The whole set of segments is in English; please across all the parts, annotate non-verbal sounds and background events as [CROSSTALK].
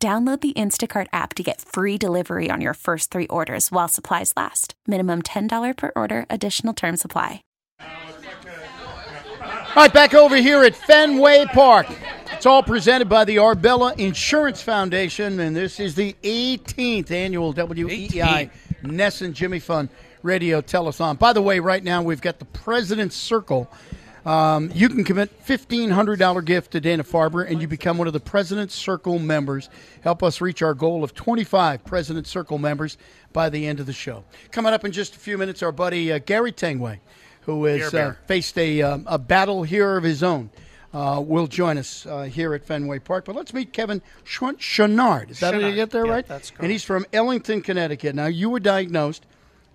Download the Instacart app to get free delivery on your first three orders while supplies last. Minimum $10 per order, additional term supply. All right, back over here at Fenway Park. It's all presented by the Arbella Insurance Foundation, and this is the 18th annual WEI Ness and Jimmy Fun Radio Telethon. By the way, right now we've got the President's Circle. Um, you can commit $1,500 gift to Dana Farber, and you become one of the President's Circle members. Help us reach our goal of 25 President's Circle members by the end of the show. Coming up in just a few minutes, our buddy uh, Gary Tanguay, who has uh, faced a, um, a battle here of his own. Uh, will join us uh, here at Fenway Park. But let's meet Kevin Chenard. Is that how you get there Yeah, right? that's correct. And he's from Ellington, Connecticut. Now, you were diagnosed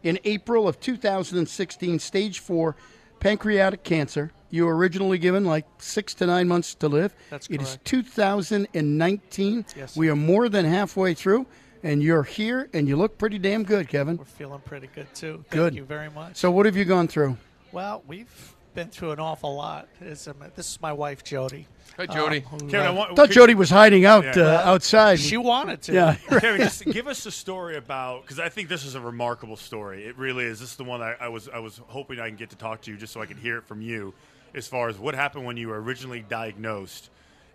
in April of 2016, stage four pancreatic cancer. You were originally given like six to nine months to live. That's correct. It is 2019. Yes. We are more than halfway through, and you're here, and you look pretty damn good, Kevin. We're feeling pretty good too. Good. Thank Good. you very much. So, what have you gone through? well, we've been through an awful lot. It's, um, this is my wife Jody. Hi, Jody. uh, who, Kevin, I uh, want, thought could- Jody was hiding out Yeah. uh, outside. she wanted to. yeah. [LAUGHS] Kevin, just give us a story about because I think this is a remarkable story. It really is. This is the one I, I was I was hoping I can get to talk to you just so I can hear it from you, as far as what happened when you were originally diagnosed,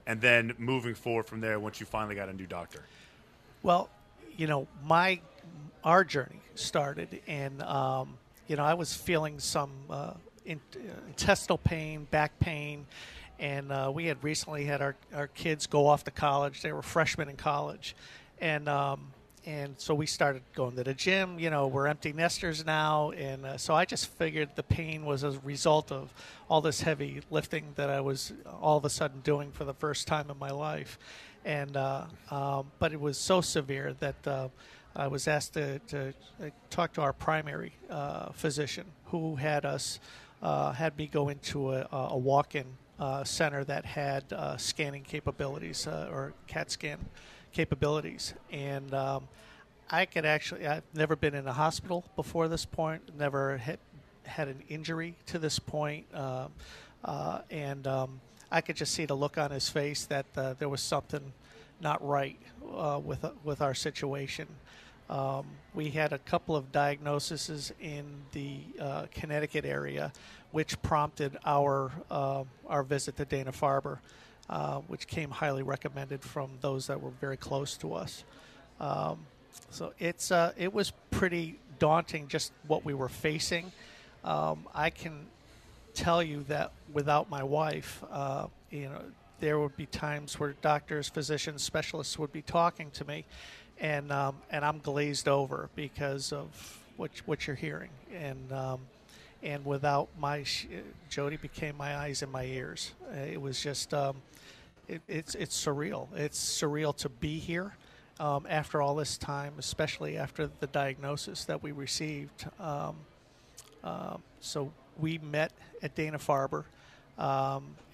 and then moving forward from there once you finally got a new doctor. Well, you know, my our journey started, and um, you know, I was feeling some uh, in, uh, intestinal pain, back pain, and uh, we had recently had our, our kids go off to college. They were freshmen in college, and um, and so we started going to the gym. You know, we're empty nesters now, and uh, so I just figured the pain was a result of all this heavy lifting that I was all of a sudden doing for the first time in my life, and uh, um, but it was so severe that. Uh, I was asked to, to uh, talk to our primary physician, who had us uh, had me go into a, a walk-in uh, center that had uh, scanning capabilities uh, or CAT scan capabilities, and um, I could actually I've never been in a hospital before this point, never had had an injury to this point, um, uh, and um, I could just see the look on his face that uh, there was something not right uh, with with our situation. Um, we had a couple of diagnoses in the uh, Connecticut area, which prompted our uh, our visit to Dana Farber, uh, which came highly recommended from those that were very close to us. Um, so it's uh, it was pretty daunting just what we were facing. Um, I can tell you that without my wife, uh, you know, there would be times where doctors, physicians, specialists would be talking to me, and um, and I'm glazed over because of what what you're hearing, and um, and without my Jody became my eyes and my ears. Uh, It was just um, it, it's it's surreal. It's surreal to be here um, after all this time, especially after the diagnosis that we received. Um, so we met at Dana Farber,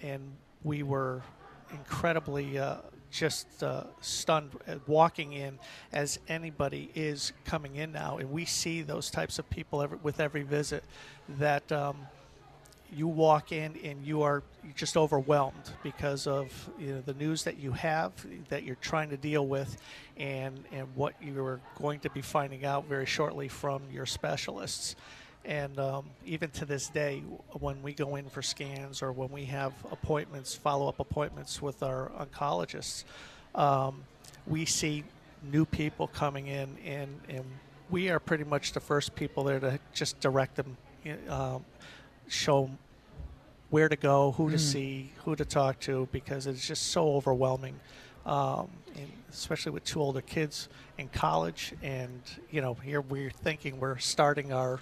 and we were incredibly uh, just uh, stunned walking in, as anybody is coming in now, and we see those types of people every, with every visit. That um, you walk in and you are just overwhelmed because of you know, the news that you have that you're trying to deal with and, and what you're going to be finding out very shortly from your specialists. And um, even to this day, when we go in for scans or when we have appointments, follow up appointments with our oncologists, um, we see new people coming in, and, and we are pretty much the first people there to just direct them, um, show 'em where to go, who to see, who to talk to, because it's just so overwhelming. Um, and especially with two older kids in college, and you know, here we're thinking we're starting our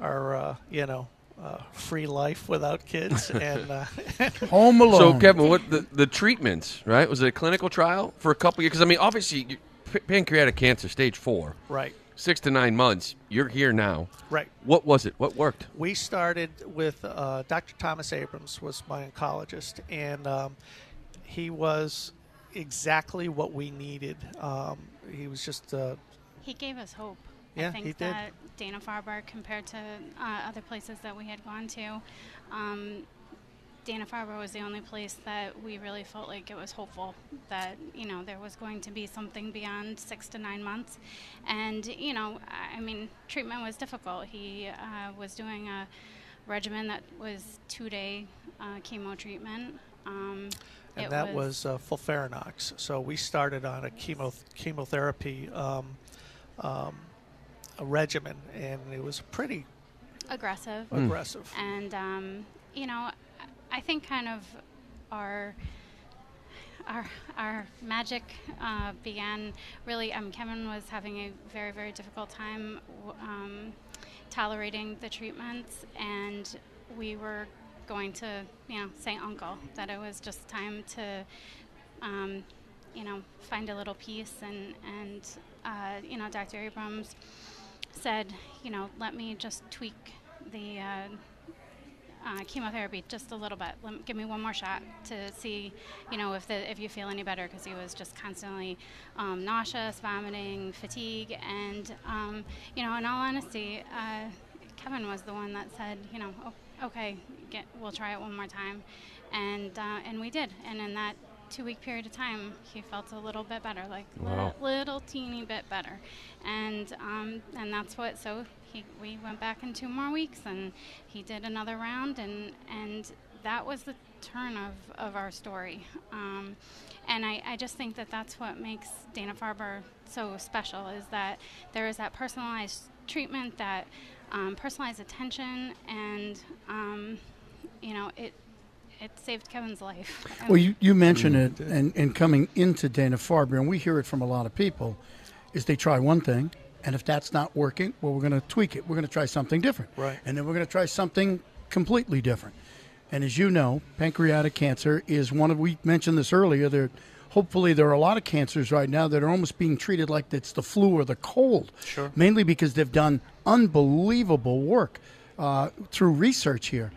our uh, you know uh, free life without kids, [LAUGHS] and uh, [LAUGHS] Home alone. So, Kevin, what the, the treatments, right? Was it a clinical trial for a couple years? Because, I mean, obviously, you- p- pancreatic cancer, stage four, Right. six to nine months. You're here now. Right. What was it? What worked? We started with uh, Dr. Thomas Abrams was my oncologist, and um, he was exactly what we needed. Um, he was just uh, He gave us hope. Yeah, I think he did. Dana Farber, compared to uh, other places that we had gone to, um, Dana Farber was the only place that we really felt like it was hopeful that you know there was going to be something beyond six to nine months, and you know I mean treatment was difficult. He uh, was doing a regimen that was two day uh, chemo treatment. Um, and that was, uh, FOLFIRINOX. So we started on a chemo chemotherapy um, um, a regimen, and it was pretty aggressive. aggressive. and um, you know, I think kind of our our our magic uh, began really. Um, Kevin was having a very very difficult time um, tolerating the treatments, and we were going to you know say uncle that it was just time to. Um, you know, find a little peace, and and uh, you know, Dr. Abrams said, you know, let me just tweak the uh, uh, chemotherapy just a little bit. Let, give me one more shot to see, you know, if the if you feel any better because he was just constantly um, nauseous, vomiting, fatigue, and um, you know, in all honesty, uh, Kevin was the one that said, you know, oh, okay, get, we'll try it one more time, and uh, and we did, and in that two week period of time, he felt a little bit better, like Wow. li- little teeny bit better, and um, and that's what. So he we went back in two more weeks, and he did another round, and and that was the turn of, of our story. Um, and I, I just think that that's what makes Dana Farber so special is that there is that personalized treatment, that um, personalized attention, and um, you know it it saved Kevin's life. [LAUGHS] Well, you, you mentioned it, and, and coming into Dana Farber, and we hear it from a lot of people, is they try one thing, and if that's not working, well, we're going to tweak it. We're going to try something different. Right. And then we're going to try something completely different. And as you know, pancreatic cancer is one of, we mentioned this earlier, there, hopefully there are a lot of cancers right now that are almost being treated like it's the flu or the cold. Sure. Mainly because they've done unbelievable work uh, through research here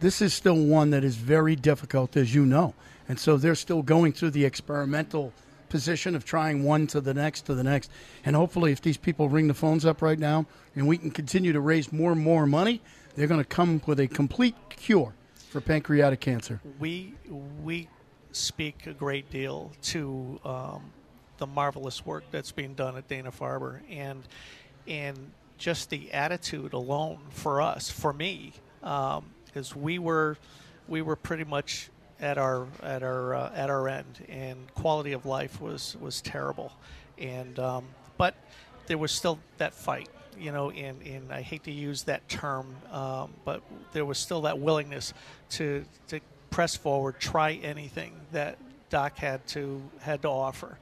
this is still one that is very difficult, as you know. And so they're still going through the experimental position of trying one to the next to the next. And hopefully, if these people ring the phones up right now and we can continue to raise more and more money, they're going to come with a complete cure for pancreatic cancer. we we speak a great deal to um, the marvelous work that's being done at Dana Farber, and and just the attitude alone for us, for me, because we were we were pretty much at our at our uh, at our end, and quality of life was was terrible, and um, but there was still that fight you know, and, and I hate to use that term, um, but there was still that willingness to to press forward, try anything that Doc had to had to offer,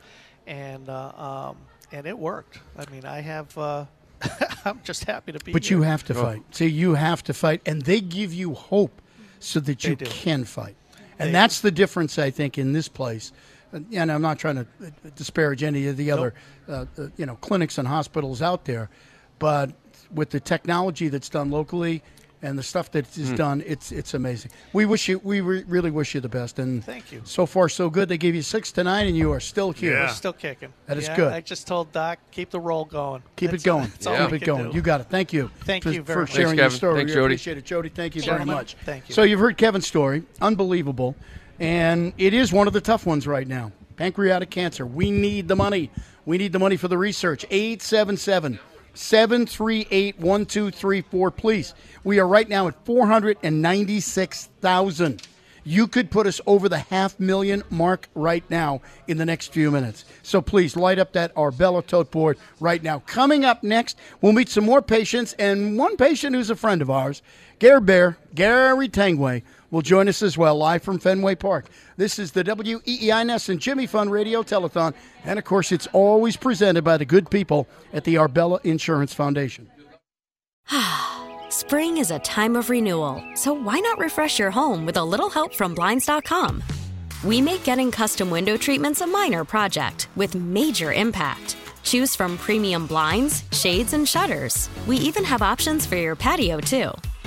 and uh, um, and it worked. I mean, I have. Uh, [LAUGHS] I'm just happy to be. Here. But here. you have to fight. See, you have to fight, and they give you hope so that They you do. can fight. And They- that's the difference, I think, in this place. And I'm not trying to uh, disparage any of the other, uh, uh, you know, clinics and hospitals out there, but with the technology that's done locally and the stuff that is hmm. done, it's it's amazing. We wish you, we re- really wish you the best. And Thank you. So far, so good. They gave you six to nine, and you are still here. Yeah. We're still kicking. That is Yeah, good. I just told Doc keep the roll going. Keep That's it going. That's all Yeah. [LAUGHS] we Keep it can going. do. You got it. Thank you. Thank for, you very for much. sharing Thanks, your Kevin. story. Thanks, Jody. appreciate it, Jody. Thank you Sure. very much. Thank you. So you've heard Kevin's story. Unbelievable, and it is one of the tough ones right now. Pancreatic cancer. We need the money. We need the money for the research. 877 738 1234, please. We are right now at 496,000. You could put us over the half million mark right now in the next few minutes. So please light up that Arbella tote board right now. Coming up next, we'll meet some more patients, and one patient who's a friend of ours, Gary Bear, Gary Tanguay, will join us as well, live from Fenway Park. This is the WEEI NESN Jimmy Fund Radio Telethon, and of course, it's always presented by the good people at the Arbella Insurance Foundation. [SIGHS] Spring is a time of renewal, so why not refresh your home with a little help from Blinds.com? we make getting custom window treatments a minor project with major impact. Choose from premium blinds, shades, and shutters. We even have options for your patio, too.